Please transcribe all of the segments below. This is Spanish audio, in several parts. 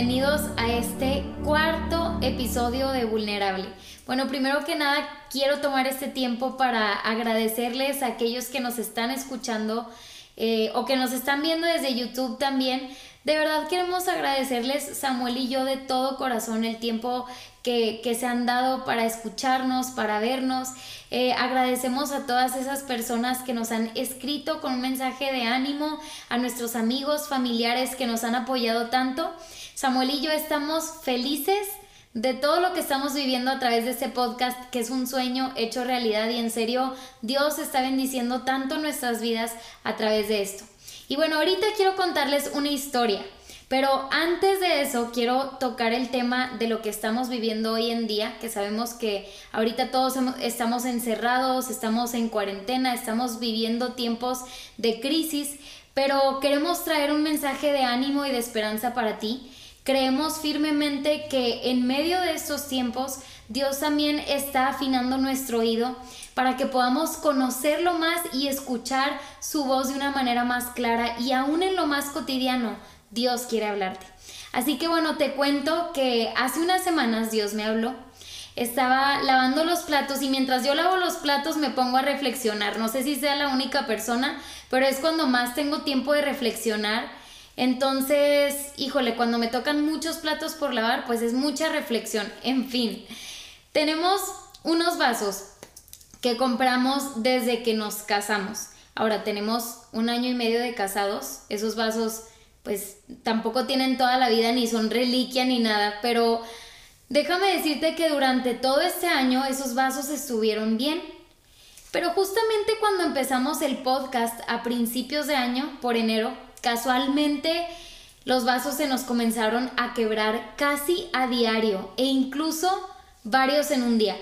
bienvenidos a este cuarto episodio de Vulnerable. Bueno, primero que nada quiero tomar este tiempo para agradecerles a aquellos que nos están escuchando eh, o que nos están viendo desde YouTube también. De verdad queremos agradecerles, Samuel y yo, de todo corazón el tiempo que, se han dado para escucharnos, para vernos. Eh, agradecemos a todas esas personas que nos han escrito con un mensaje de ánimo, a nuestros amigos, familiares que nos han apoyado tanto. Samuel y yo estamos felices de todo lo que estamos viviendo a través de este podcast, que es un sueño hecho realidad y en serio Dios está bendiciendo tanto nuestras vidas a través de esto. Y bueno, ahorita quiero contarles una historia. Pero antes de eso, quiero tocar el tema de lo que estamos viviendo hoy en día, que sabemos que ahorita todos estamos encerrados, estamos en cuarentena, estamos viviendo tiempos de crisis, pero queremos traer un mensaje de ánimo y de esperanza para ti. Creemos firmemente que en medio de estos tiempos Dios también está afinando nuestro oído para que podamos conocerlo más y escuchar su voz de una manera más clara y aún en lo más cotidiano Dios quiere hablarte. Así que bueno, te cuento que hace unas semanas Dios me habló. Estaba lavando los platos y mientras yo lavo los platos me pongo a reflexionar. No sé si sea la única persona, pero es cuando más tengo tiempo de reflexionar. Entonces, híjole, cuando me tocan muchos platos por lavar, pues es mucha reflexión. En fin, tenemos unos vasos que compramos desde que nos casamos. Ahora tenemos un año y medio de casados. Esos vasos pues tampoco tienen toda la vida ni son reliquia ni nada, pero déjame decirte que durante todo este año esos vasos estuvieron bien. Pero justamente cuando empezamos el podcast a principios de año, por enero, casualmente los vasos se nos comenzaron a quebrar casi a diario e incluso varios en un día.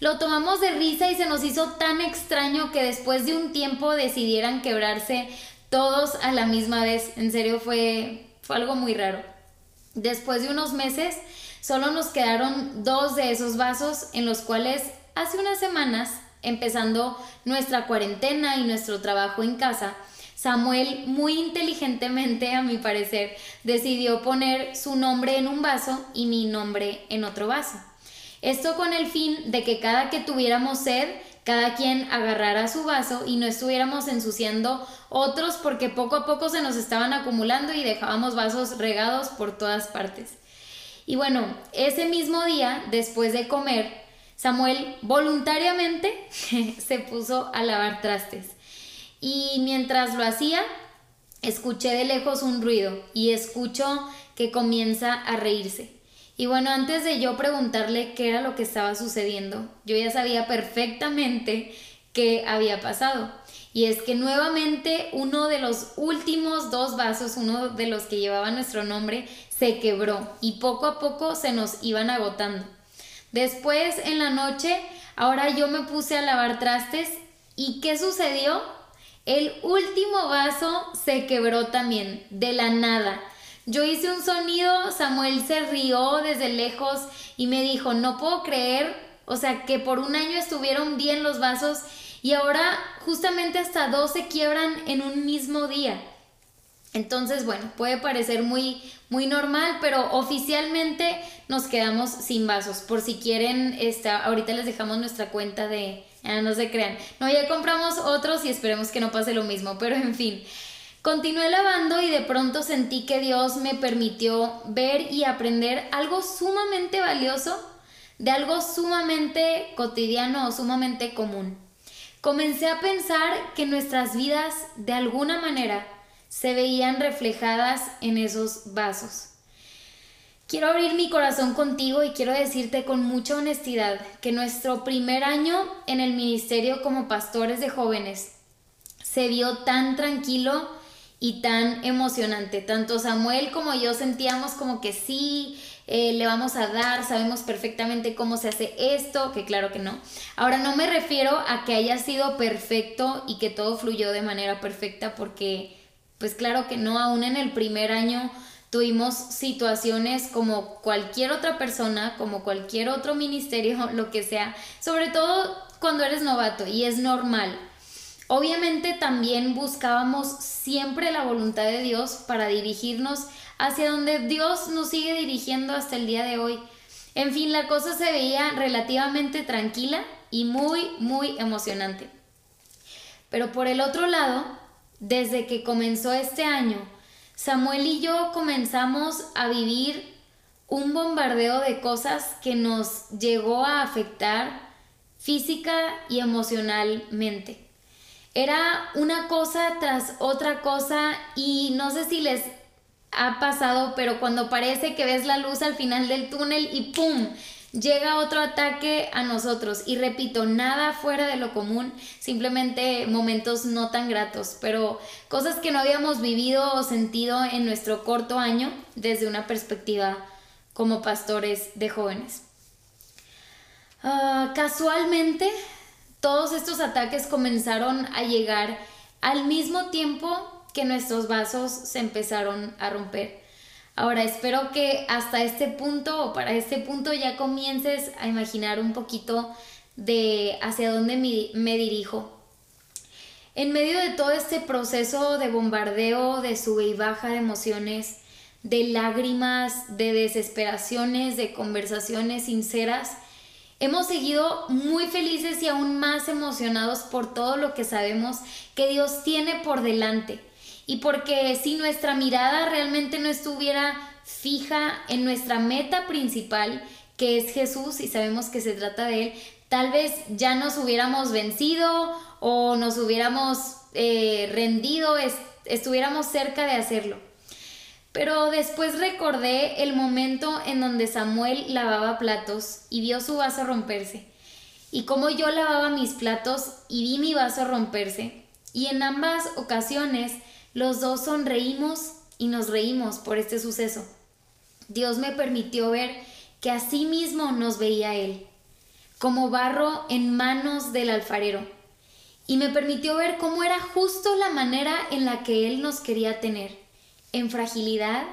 Lo tomamos de risa y se nos hizo tan extraño que después de un tiempo decidieran quebrarse todos a la misma vez. En serio fue, fue algo muy raro. Después de unos meses, solo nos quedaron dos de esos vasos en los cuales hace unas semanas, empezando nuestra cuarentena y nuestro trabajo en casa, Samuel muy inteligentemente, a mi parecer, decidió poner su nombre en un vaso y mi nombre en otro vaso. Esto con el fin de que cada que tuviéramos sed, cada quien agarrara su vaso y no estuviéramos ensuciando otros porque poco a poco se nos estaban acumulando y dejábamos vasos regados por todas partes. Y bueno, ese mismo día, después de comer, Samuel voluntariamente se puso a lavar trastes. Y mientras lo hacía, escuché de lejos un ruido y escucho que comienza a reírse. Y bueno, antes de yo preguntarle qué era lo que estaba sucediendo, yo ya sabía perfectamente qué había pasado. Y es que nuevamente uno de los últimos dos vasos, uno de los que llevaba nuestro nombre, se quebró y poco a poco se nos iban agotando. Después en la noche, ahora yo me puse a lavar trastes y ¿qué sucedió? El último vaso se quebró también, de la nada. Yo hice un sonido, Samuel se rió desde lejos y me dijo, no puedo creer, o sea, que por un año estuvieron bien los vasos y ahora justamente hasta dos se quiebran en un mismo día. Entonces, bueno, puede parecer muy, muy normal, pero oficialmente nos quedamos sin vasos. Por si quieren, esta, ahorita les dejamos nuestra cuenta de... Ah, no se crean. No, ya compramos otros y esperemos que no pase lo mismo, pero en fin. Continué lavando y de pronto sentí que Dios me permitió ver y aprender algo sumamente valioso de algo sumamente cotidiano o sumamente común. Comencé a pensar que nuestras vidas de alguna manera se veían reflejadas en esos vasos. Quiero abrir mi corazón contigo y quiero decirte con mucha honestidad que nuestro primer año en el ministerio como pastores de jóvenes se vio tan tranquilo y tan emocionante. Tanto Samuel como yo sentíamos como que sí, eh, le vamos a dar, sabemos perfectamente cómo se hace esto, que claro que no. Ahora no me refiero a que haya sido perfecto y que todo fluyó de manera perfecta porque pues claro que no, aún en el primer año tuvimos situaciones como cualquier otra persona, como cualquier otro ministerio, lo que sea, sobre todo cuando eres novato y es normal. Obviamente también buscábamos siempre la voluntad de Dios para dirigirnos hacia donde Dios nos sigue dirigiendo hasta el día de hoy. En fin, la cosa se veía relativamente tranquila y muy, muy emocionante. Pero por el otro lado, desde que comenzó este año, Samuel y yo comenzamos a vivir un bombardeo de cosas que nos llegó a afectar física y emocionalmente. Era una cosa tras otra cosa y no sé si les ha pasado, pero cuando parece que ves la luz al final del túnel y ¡pum! llega otro ataque a nosotros. Y repito, nada fuera de lo común, simplemente momentos no tan gratos, pero cosas que no habíamos vivido o sentido en nuestro corto año desde una perspectiva como pastores de jóvenes. Ah, casualmente, todos estos ataques comenzaron a llegar al mismo tiempo que nuestros vasos se empezaron a romper. Ahora espero que hasta este punto o para este punto ya comiences a imaginar un poquito de hacia dónde me, dirijo. En medio de todo este proceso de bombardeo, de sube y baja de emociones, de lágrimas, de desesperaciones, de conversaciones sinceras, hemos seguido muy felices y aún más emocionados por todo lo que sabemos que Dios tiene por delante y porque si nuestra mirada realmente no estuviera fija en nuestra meta principal, que es Jesús, y sabemos que se trata de Él, tal vez ya nos hubiéramos vencido o nos hubiéramos eh, rendido, estuviéramos cerca de hacerlo. Pero después recordé el momento en donde Samuel lavaba platos y vio su vaso romperse. Y como yo lavaba mis platos y vi mi vaso romperse. Y en ambas ocasiones los dos sonreímos y nos reímos por este suceso. Dios me permitió ver que así mismo nos veía Él, como barro en manos del alfarero, y me permitió ver cómo era justo la manera en la que Él nos quería tener, en fragilidad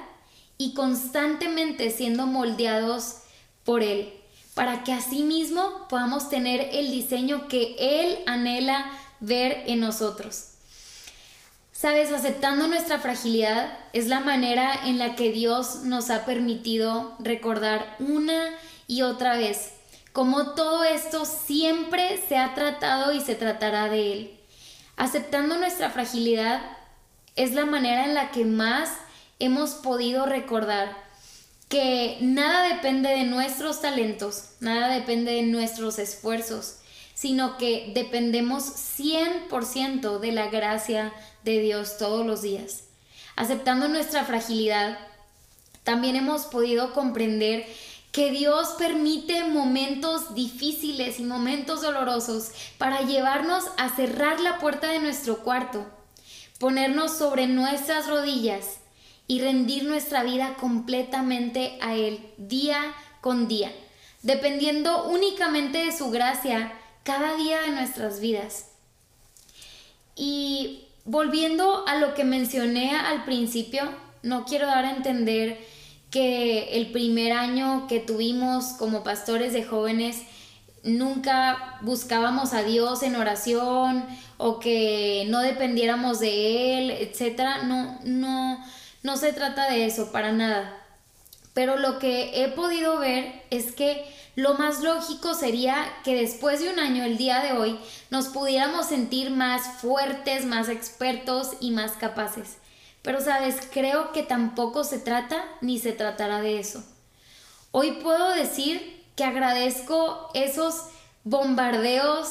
y constantemente siendo moldeados por Él, para que así mismo podamos tener el diseño que Él anhela ver en nosotros. Sabes, aceptando nuestra fragilidad es la manera en la que Dios nos ha permitido recordar una y otra vez cómo todo esto siempre se ha tratado y se tratará de Él. Aceptando nuestra fragilidad es la manera en la que más hemos podido recordar que nada depende de nuestros talentos, nada depende de nuestros esfuerzos, sino que dependemos 100% de la gracia de Dios todos los días. Aceptando nuestra fragilidad, también hemos podido comprender que Dios permite momentos difíciles y momentos dolorosos para llevarnos a cerrar la puerta de nuestro cuarto, ponernos sobre nuestras rodillas y rendir nuestra vida completamente a Él día con día, dependiendo únicamente de su gracia cada día de nuestras vidas. Y volviendo a lo que mencioné al principio, no quiero dar a entender que el primer año que tuvimos como pastores de jóvenes nunca buscábamos a Dios en oración o que no dependiéramos de Él, etc. No, no, no se trata de eso para nada. Pero lo que he podido ver es que lo más lógico sería que después de un año, el día de hoy, nos pudiéramos sentir más fuertes, más expertos y más capaces. Pero sabes, creo que tampoco se trata ni se tratará de eso. Hoy puedo decir que agradezco esos bombardeos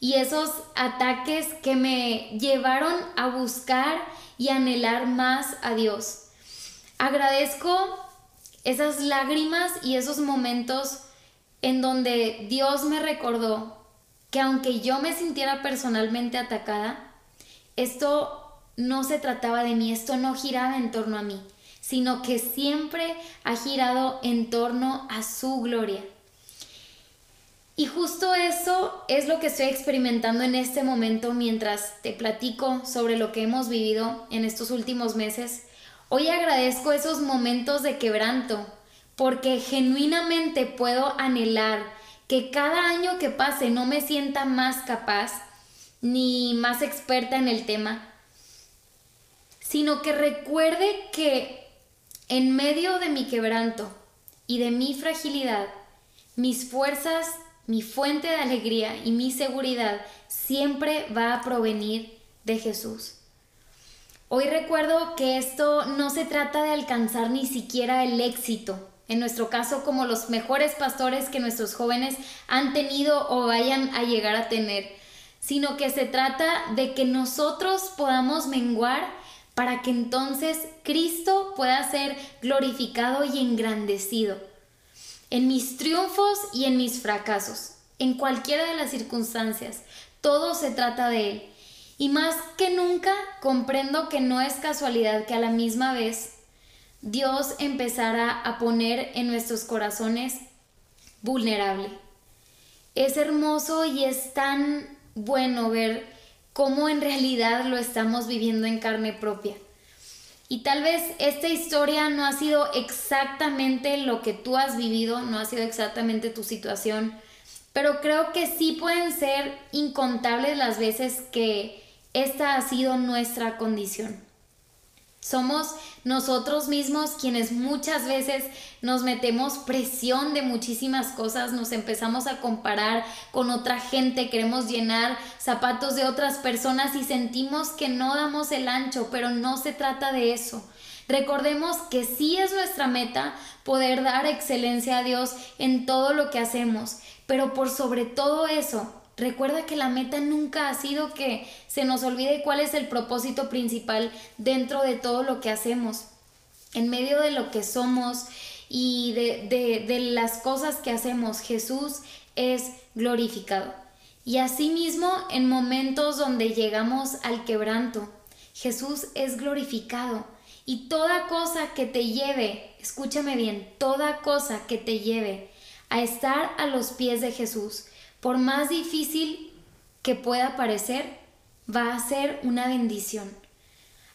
y esos ataques que me llevaron a buscar y anhelar más a Dios. Agradezco esas lágrimas y esos momentos en donde Dios me recordó que aunque yo me sintiera personalmente atacada, esto no se trataba de mí, esto no giraba en torno a mí, sino que siempre ha girado en torno a su gloria. Y justo eso es lo que estoy experimentando en este momento mientras te platico sobre lo que hemos vivido en estos últimos meses. Hoy agradezco esos momentos de quebranto, porque genuinamente puedo anhelar que cada año que pase no me sienta más capaz, ni más experta en el tema, sino que recuerde que en medio de mi quebranto y de mi fragilidad, mis fuerzas, mi fuente de alegría y mi seguridad siempre va a provenir de Jesús. Hoy recuerdo que esto no se trata de alcanzar ni siquiera el éxito, en nuestro caso como los mejores pastores que nuestros jóvenes han tenido o vayan a llegar a tener, sino que se trata de que nosotros podamos menguar para que entonces Cristo pueda ser glorificado y engrandecido. En mis triunfos y en mis fracasos, en cualquiera de las circunstancias, todo se trata de Él. Y más que nunca comprendo que no es casualidad que a la misma vez Dios empezara a poner en nuestros corazones vulnerable. Es hermoso y es tan bueno ver cómo en realidad lo estamos viviendo en carne propia. Y tal vez esta historia no ha sido exactamente lo que tú has vivido, no ha sido exactamente tu situación, pero creo que sí pueden ser incontables las veces que esta ha sido nuestra condición. Somos nosotros mismos quienes muchas veces nos metemos presión de muchísimas cosas, nos empezamos a comparar con otra gente, queremos llenar zapatos de otras personas y sentimos que no damos el ancho, pero no se trata de eso. Recordemos que sí es nuestra meta poder dar excelencia a Dios en todo lo que hacemos, pero por sobre todo eso, Recuerda que la meta nunca ha sido que se nos olvide cuál es el propósito principal dentro de todo lo que hacemos. En medio de lo que somos y de, de, las cosas que hacemos, Jesús es glorificado. Y asimismo, en momentos donde llegamos al quebranto, Jesús es glorificado. Y toda cosa que te lleve, escúchame bien, toda cosa que te lleve a estar a los pies de Jesús, por más difícil que pueda parecer, va a ser una bendición.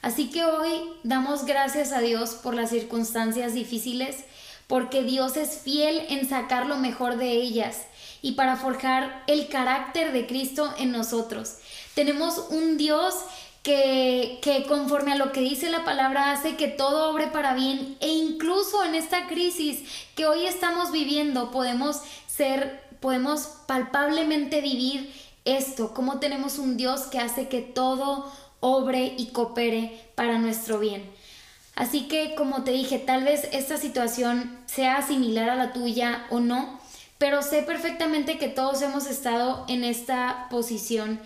Así que hoy damos gracias a Dios por las circunstancias difíciles, porque Dios es fiel en sacar lo mejor de ellas y para forjar el carácter de Cristo en nosotros. Tenemos un Dios que, que, conforme a lo que dice la palabra hace que todo obre para bien e incluso en esta crisis que hoy estamos viviendo podemos ser podemos palpablemente vivir esto, cómo tenemos un Dios que hace que todo obre y coopere para nuestro bien. Así que, como te dije, tal vez esta situación sea similar a la tuya o no, pero sé perfectamente que todos hemos estado en esta posición.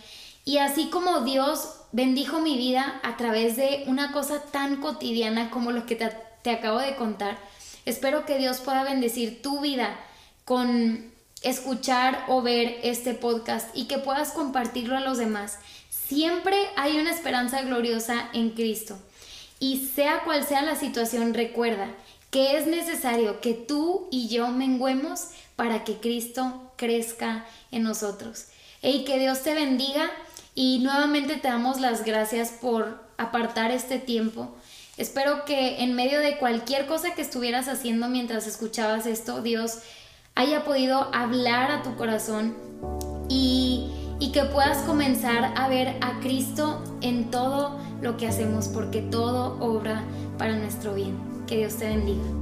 Y así como Dios bendijo mi vida a través de una cosa tan cotidiana como lo que te, te acabo de contar, espero que Dios pueda bendecir tu vida con escuchar o ver este podcast y que puedas compartirlo a los demás. Siempre hay una esperanza gloriosa en Cristo. Y sea cual sea la situación, recuerda que es necesario que tú y yo menguemos para que Cristo crezca en nosotros. Y que Dios te bendiga y nuevamente te damos las gracias por apartar este tiempo. Espero que en medio de cualquier cosa que estuvieras haciendo mientras escuchabas esto, Dios haya podido hablar a tu corazón y, y que puedas comenzar a ver a Cristo en todo lo que hacemos, porque todo obra para nuestro bien. Que Dios te bendiga.